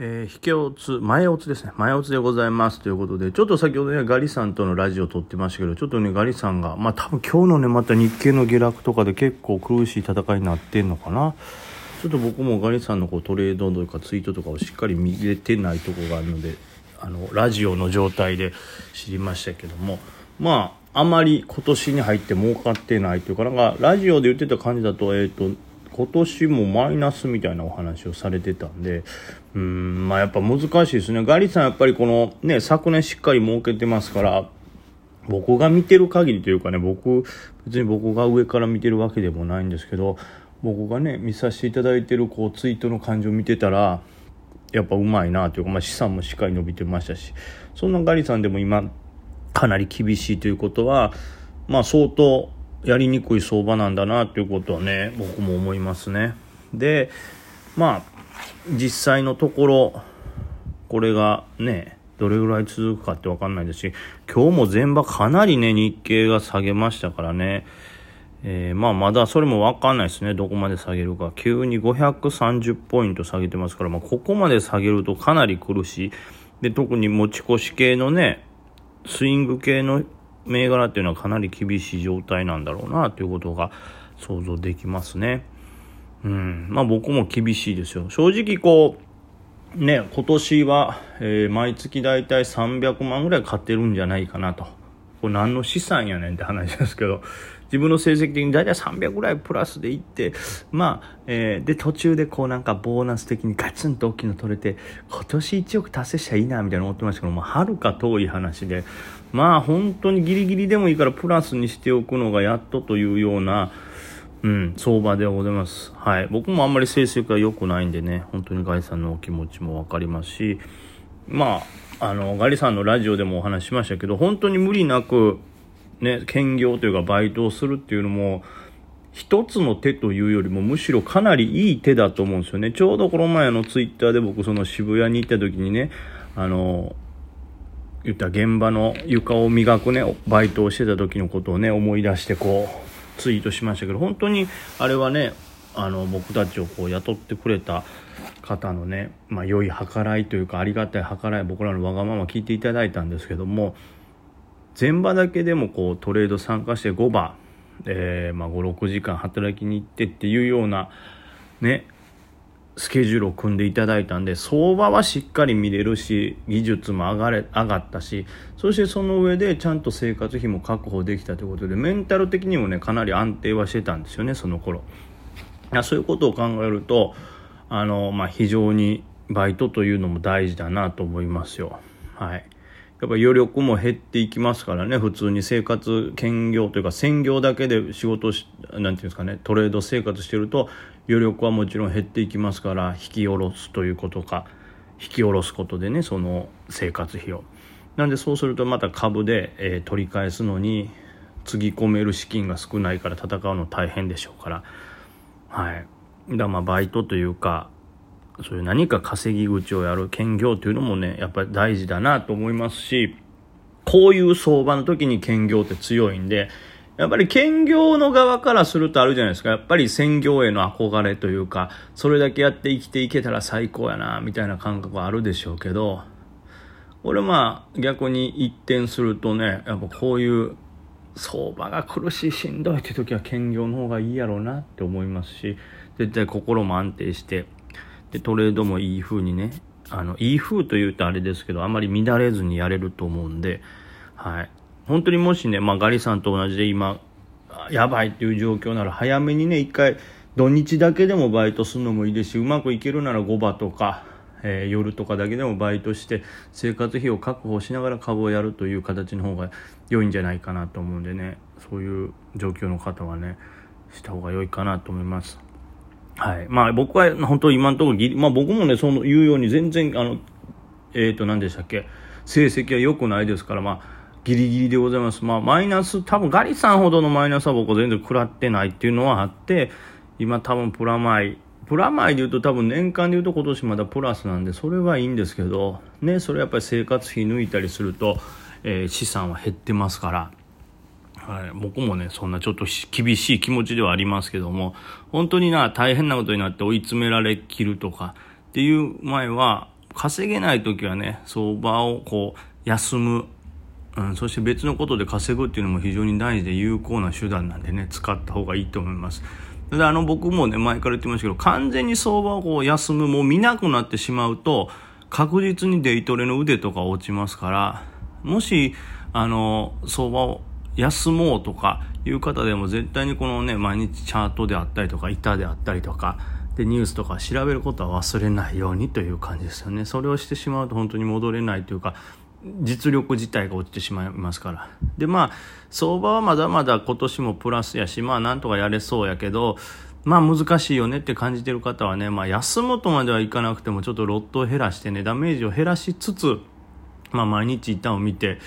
えー、引けおつ、前おつですね。前おつでございます。ということで、ちょっと先ほどね、ガリさんとのラジオを撮ってましたけど、ちょっとね、ガリさんが、まあ多分今日のね、また日経の下落とかで結構苦しい戦いになってんのかな。ちょっと僕もガリさんのこうトレードというかツイートとかをしっかり見れてないとこがあるので、あの、ラジオの状態で知りましたけども、まあ、あまり今年に入って儲かってないというか、なんか、ラジオで言ってた感じだと、えっ、ー、と、今年もマイナスみたいなお話をされてたんで、うん、まあやっぱ難しいですね。ガリさんやっぱりこのね、昨年しっかり儲けてますから、僕が見てる限りというかね、僕、別に僕が上から見てるわけでもないんですけど、僕がね、見させていただいてるこうツイートの感じを見てたら、やっぱうまいなというか、まあ、資産もしっかり伸びてましたし、そんなガリさんでも今、かなり厳しいということは、まあ相当やりにくい相場なんだなということはね僕も思いますね。でまあ実際のところこれがねどれぐらい続くかって分かんないですし今日も前場かなりね日経が下げましたからね。えー、まあまだそれも分かんないですね。どこまで下げるか。急に530ポイント下げてますから、まあ、ここまで下げるとかなり苦しい。で特に持ち越し系のねスイング系の銘柄っていうのはかなり厳しい状態なんだろうなということが想像できますね。うん。まあ僕も厳しいですよ。正直こう、ね、今年は、えー、毎月だいたい300万ぐらい買ってるんじゃないかなと。これ何の資産やねんって話ですけど、自分の成績的に大体300ぐらいプラスでいって、まあ、えー、で、途中でこうなんかボーナス的にガツンと大きいの取れて、今年1億達成したらいいな、みたいな思ってましたけど、ま、はるか遠い話で、まあ本当にギリギリでもいいからプラスにしておくのがやっとというような、うん、相場でございます。はい。僕もあんまり成績が良くないんでね、本当にガリさんのお気持ちもわかりますし、まあ、あの、ガリさんのラジオでもお話ししましたけど、本当に無理なく、ね、兼業というかバイトをするっていうのも、一つの手というよりもむしろかなりいい手だと思うんですよね。ちょうどこの前のツイッターで僕その渋谷に行った時にね、あの、言った現場の床を磨くねバイトをしてた時のことをね思い出してこうツイートしましたけど本当にあれはねあの僕たちをこう雇ってくれた方のね、まあ、良い計らいというかありがたい計らい僕らのわがまま聞いていただいたんですけども前場だけでもこうトレード参加して5場、えーまあ、56時間働きに行ってっていうようなねスケジュールを組んでいただいたんで、相場はしっかり見れるし、技術も上がれ、上がったし、そしてその上でちゃんと生活費も確保できたということで、メンタル的にもね、かなり安定はしてたんですよね、その頃。そういうことを考えると、あの、まあ、非常にバイトというのも大事だなと思いますよ。はい。やっぱ余力も減っていきますからね、普通に生活、兼業というか専業だけで仕事し、なんていうんですかね、トレード生活してると、余力はもちろん減っていきますから引き下ろすということか。引き下ろすことでねその生活費を。なんでそうするとまた株で、えー、取り返すのにつぎ込める資金が少ないから戦うの大変でしょうから。はい。だまあバイトというかそういう何か稼ぎ口をやる兼業というのもねやっぱり大事だなと思いますしこういう相場の時に兼業って強いんでやっぱり兼業の側からするとあるじゃないですか。やっぱり専業への憧れというか、それだけやって生きていけたら最高やな、みたいな感覚はあるでしょうけど、俺まあ逆に一転するとね、やっぱこういう相場が苦しいしんどいって時は兼業の方がいいやろうなって思いますし、絶対心も安定して、で、トレードもいい風にね、あの、いい風と言うとあれですけど、あまり乱れずにやれると思うんで、はい。本当にもしね、まあ、ガリさんと同じで今、やばいっていう状況なら早めにね、一回土日だけでもバイトするのもいいですし、うまくいけるなら5場とか、えー、夜とかだけでもバイトして生活費を確保しながら株をやるという形の方が良いんじゃないかなと思うんでね、そういう状況の方はね、した方が良いかなと思います。はい。まあ僕は本当今のところギリ、まあ僕もね、その言うように全然、あの、えっ、ー、と何でしたっけ、成績は良くないですから、まあギリギリでございます。まあ、マイナス、多分ガリさんほどのマイナスは僕は全然食らってないっていうのはあって、今多分プラマイ、プラマイで言うと多分年間で言うと今年まだプラスなんで、それはいいんですけど、ね、それやっぱり生活費抜いたりすると、えー、資産は減ってますから、はい、僕もね、そんなちょっと厳しい気持ちではありますけども、本当にな、大変なことになって追い詰められきるとかっていう前は、稼げない時はね、相場をこう、休む。うん、そして別のことで稼ぐっていうのも非常に大事で有効な手段なんでね、使った方がいいと思います。で、あの、僕もね、前から言ってましたけど、完全に相場をこう休む、もう見なくなってしまうと、確実にデイトレの腕とか落ちますから、もし、あの、相場を休もうとかいう方でも絶対にこのね、毎日チャートであったりとか、板であったりとか、で、ニュースとか調べることは忘れないようにという感じですよね。それをしてしまうと本当に戻れないというか、実力自体が落ちてしまいますから。で、まあ、相場はまだまだ今年もプラスやし、まあなんとかやれそうやけど、まあ難しいよねって感じてる方はね、まあ休むとまではいかなくてもちょっとロットを減らしてね、ダメージを減らしつつ、まあ毎日一旦を見て、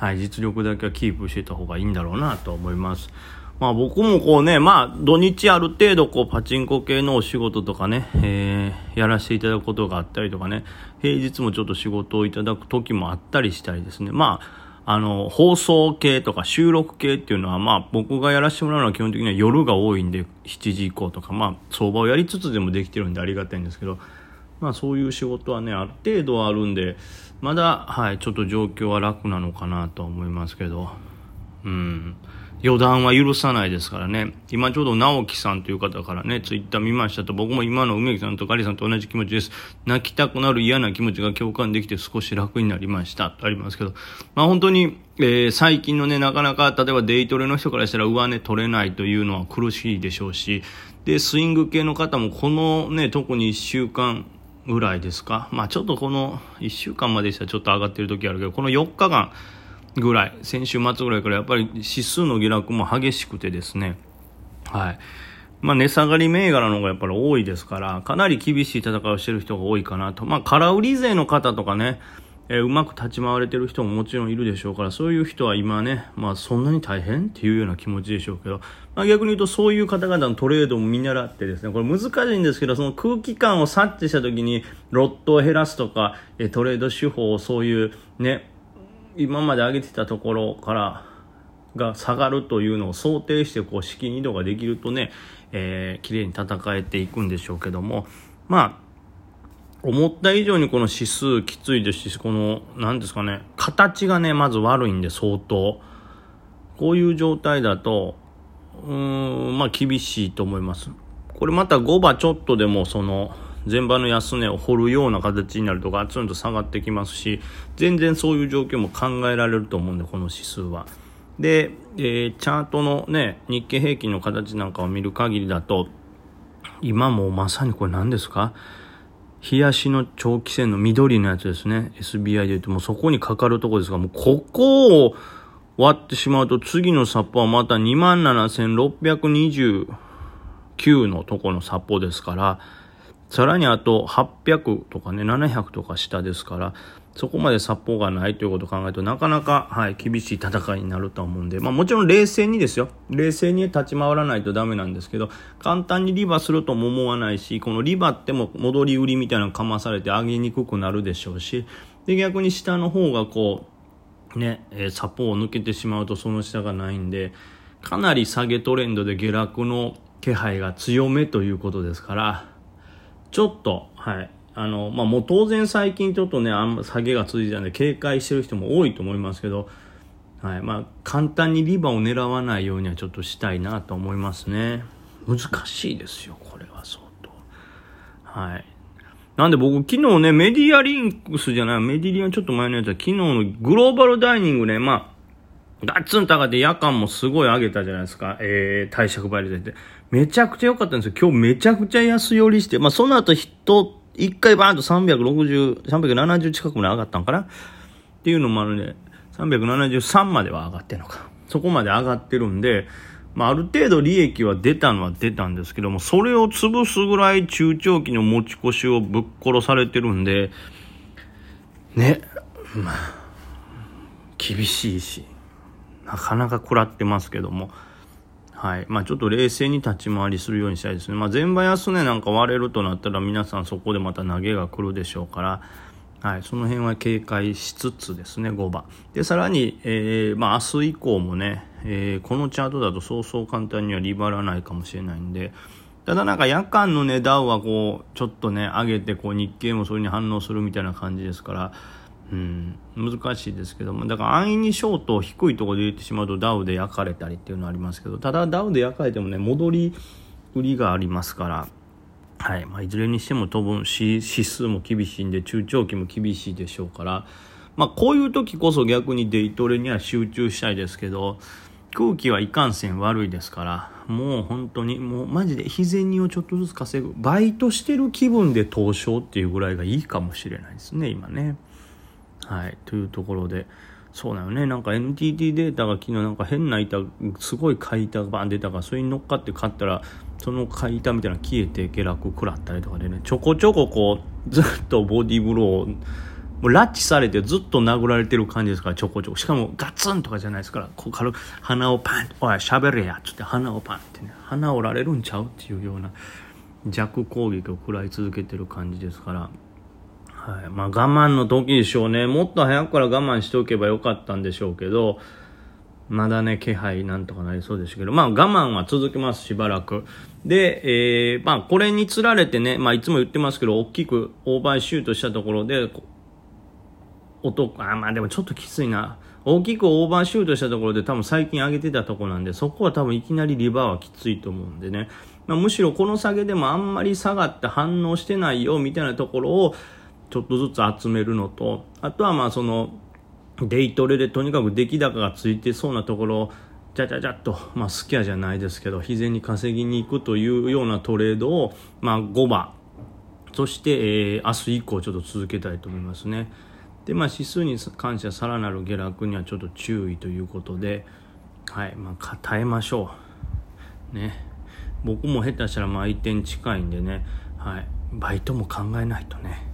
はい、実力だけはキープしてた方がいいんだろうなと思います。まあ僕もこうね、まあ土日ある程度こうパチンコ系のお仕事とかね、えー、やらせていただくことがあったりとかね、平日もちょっと仕事をいただく時もあったりしたりですね、まあ、あの、放送系とか収録系っていうのはまあ僕がやらせてもらうのは基本的には夜が多いんで、7時以降とか、まあ相場をやりつつでもできてるんでありがたいんですけど、まあそういう仕事はね、ある程度はあるんで、まだ、はい、ちょっと状況は楽なのかなと思いますけど、うん。予断は許さないですからね。今ちょうど直樹さんという方からね、ツイッター見ましたと、僕も今の梅木さんとガリさんと同じ気持ちです。泣きたくなる嫌な気持ちが共感できて少し楽になりました。とありますけど、まあ本当に、えー、最近のね、なかなか、例えばデイトレの人からしたら上値取れないというのは苦しいでしょうし、で、スイング系の方もこのね、特に1週間、ぐらいですか？まあちょっとこの1週間までしたらちょっと上がってる時あるけど、この4日間、ぐらい、先週末ぐらいからやっぱり指数の下落も激しくてですね、はい。まあ値下がり銘柄の方がやっぱり多いですから、かなり厳しい戦いをしてる人が多いかなと。まあ空売り勢の方とかね、えー、うまく立ち回れてる人ももちろんいるでしょうから、そういう人は今ね、まあそんなに大変っていうような気持ちでしょうけど、まあ逆に言うとそういう方々のトレードも見習ってですね、これ難しいんですけど、その空気感を察知した時にロットを減らすとか、えトレード手法をそういうね、今まで上げてたところからが下がるというのを想定してこう資金移動ができるとね、えー、綺麗に戦えていくんでしょうけどもまあ思った以上にこの指数きついですしこの何ですかね形がねまず悪いんで相当。こういう状態だとうーんまあ厳しいと思います。これまた5番ちょっとでもその前場の安値を掘るような形になるとガツンと下がってきますし全然そういう状況も考えられると思うんでこの指数は。で、えー、チャートのね日経平均の形なんかを見る限りだと今もまさにこれ何ですか？冷やしの長期戦の緑のやつですね。SBI で言うともうそこにかかるとこですがもうここを割ってしまうと次の札幌はまた27,629のとこのサポですからさらにあと800とかね、700とか下ですから、そこまで殺法がないということを考えるとなかなか、はい、厳しい戦いになると思うんで、まあもちろん冷静にですよ。冷静に立ち回らないとダメなんですけど、簡単にリバするとも思わないし、このリバっても戻り売りみたいなのかまされて上げにくくなるでしょうし、で、逆に下の方がこう、ね、えー、サポを抜けてしまうとその下がないんで、かなり下げトレンドで下落の気配が強めということですから、ちょっと、はい。あの、まあ、もう当然最近ちょっとね、あんま下げが続いてたんで警戒してる人も多いと思いますけど、はい。まあ、簡単にリバを狙わないようにはちょっとしたいなと思いますね。難しいですよ、これは相当。はい。なんで僕昨日ね、メディアリンクスじゃない、メディリアンちょっと前のやつは昨日のグローバルダイニングね、まあ、ガッツンと上がって夜間もすごい上げたじゃないですか。えー、貸借倍率で。めちゃくちゃ良かったんですよ。今日めちゃくちゃ安寄りして、まあその後人、一回バーンと360、370近くまで上がったんかな？っていうのもあるんで、373までは上がってんのか。そこまで上がってるんで、まあある程度利益は出たのは出たんですけども、それを潰すぐらい中長期の持ち越しをぶっ殺されてるんで、ね、まあ、厳しいし、なかなか食らってますけども、はい。まあちょっと冷静に立ち回りするようにしたいですね。まあ前場安値なんか割れるとなったら皆さんそこでまた投げが来るでしょうから、はい。その辺は警戒しつつですね、5番。で、さらに、えー、まあ明日以降もね、えー、このチャートだとそうそう簡単にはリバらないかもしれないんで、ただなんか夜間の値段はこう、ちょっとね、上げて、こう日経もそれに反応するみたいな感じですから、うん、難しいですけども、だから安易にショートを低いところで入れてしまうとダウで焼かれたりっていうのはありますけど、ただダウで焼かれてもね、戻り売りがありますから、はい。まあ、いずれにしても当分指数も厳しいんで、中長期も厳しいでしょうから、まあ、こういう時こそ逆にデイトレには集中したいですけど、空気はいかんせん悪いですから、もう本当に、もうマジで日銭をちょっとずつ稼ぐ。バイトしてる気分で投資っていうぐらいがいいかもしれないですね、今ね。はい。というところで、そうだよね。なんか NTT データが昨日なんか変な板、すごい買い板がバン出たから、それに乗っかって買ったら、その買い板みたいなの消えて下落食らったりとかでね、ちょこちょここう、ずっとボディーブローを、もう拉致されてずっと殴られてる感じですから、ちょこちょこ。しかもガツンとかじゃないですから、こう軽く鼻をパン、おい、喋れや、つって鼻をパンってね、鼻折られるんちゃうっていうような弱攻撃を食らい続けてる感じですから、はい。まあ我慢の時でしょうね。もっと早くから我慢しておけばよかったんでしょうけど、まだね、気配なんとかなりそうですけど、まあ我慢は続きます、しばらく。で、えー、まあこれにつられてね、まあいつも言ってますけど、大きくオーバーシュートしたところで、音、あ、まあでもちょっときついな。大きくオーバーシュートしたところで多分最近上げてたとこなんで、そこは多分いきなりリバーはきついと思うんでね。まあ、むしろこの下げでもあんまり下がって反応してないよみたいなところをちょっとずつ集めるのと、あとはまあその、デイトレでとにかく出来高がついてそうなところを、じゃじゃじゃっと、まあスキャじゃないですけど、日銭に稼ぎに行くというようなトレードを、まあ5番、そして、えー、明日以降ちょっと続けたいと思いますね。で、まあ指数に関してはさらなる下落にはちょっと注意ということで、はい、まあ耐えましょう。ね。僕も下手したら毎点近いんでね、はい、バイトも考えないとね。